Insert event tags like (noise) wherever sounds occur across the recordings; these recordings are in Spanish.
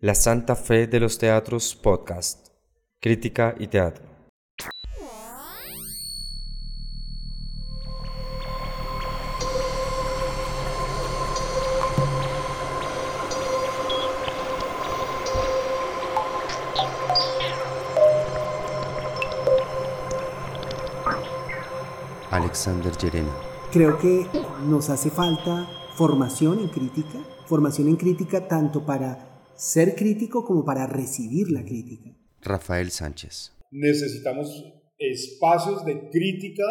La Santa Fe de los Teatros Podcast. Crítica y teatro. Alexander Yerena. Creo que nos hace falta formación en crítica, formación en crítica tanto para ser crítico como para recibir la crítica. Rafael Sánchez. Necesitamos espacios de crítica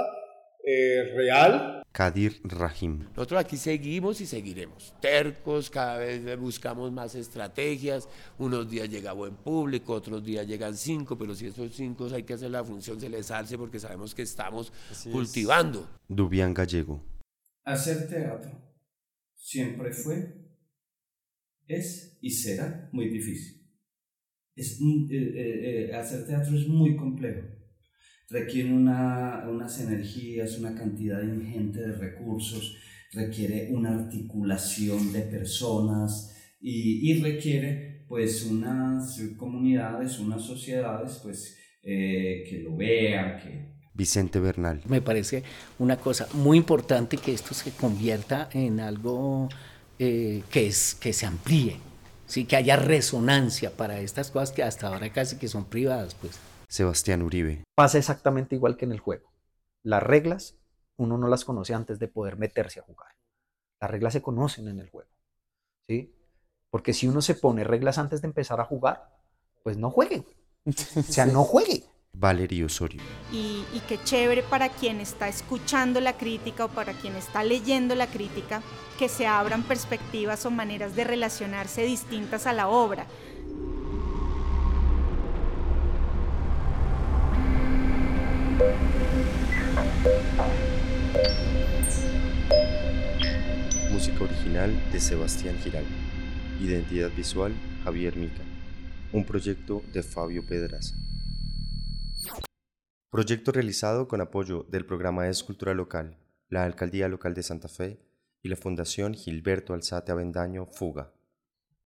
eh, real. Kadir Rahim. Nosotros aquí seguimos y seguiremos. Tercos, cada vez buscamos más estrategias. Unos días llega buen público, otros días llegan cinco, pero si esos cinco hay que hacer la función, se les alce porque sabemos que estamos cultivando. Dubián Gallego. Hacer teatro siempre fue, es y será muy difícil. Es, eh, eh, hacer teatro es muy complejo requiere una, unas energías, una cantidad ingente de recursos, requiere una articulación de personas y, y requiere pues unas comunidades, unas sociedades pues eh, que lo vean, que... Vicente Bernal. Me parece una cosa muy importante que esto se convierta en algo eh, que, es, que se amplíe, ¿sí? que haya resonancia para estas cosas que hasta ahora casi que son privadas. pues. Sebastián Uribe. Pasa exactamente igual que en el juego. Las reglas uno no las conoce antes de poder meterse a jugar. Las reglas se conocen en el juego. ¿sí? Porque si uno se pone reglas antes de empezar a jugar, pues no juegue. O sea, (laughs) no juegue. Valerio Osorio. Y, y qué chévere para quien está escuchando la crítica o para quien está leyendo la crítica, que se abran perspectivas o maneras de relacionarse distintas a la obra. Música original de Sebastián Giral. Identidad visual Javier Mica. Un proyecto de Fabio Pedraza. Proyecto realizado con apoyo del programa de Escultura Local, la Alcaldía Local de Santa Fe y la Fundación Gilberto Alzate Avendaño Fuga.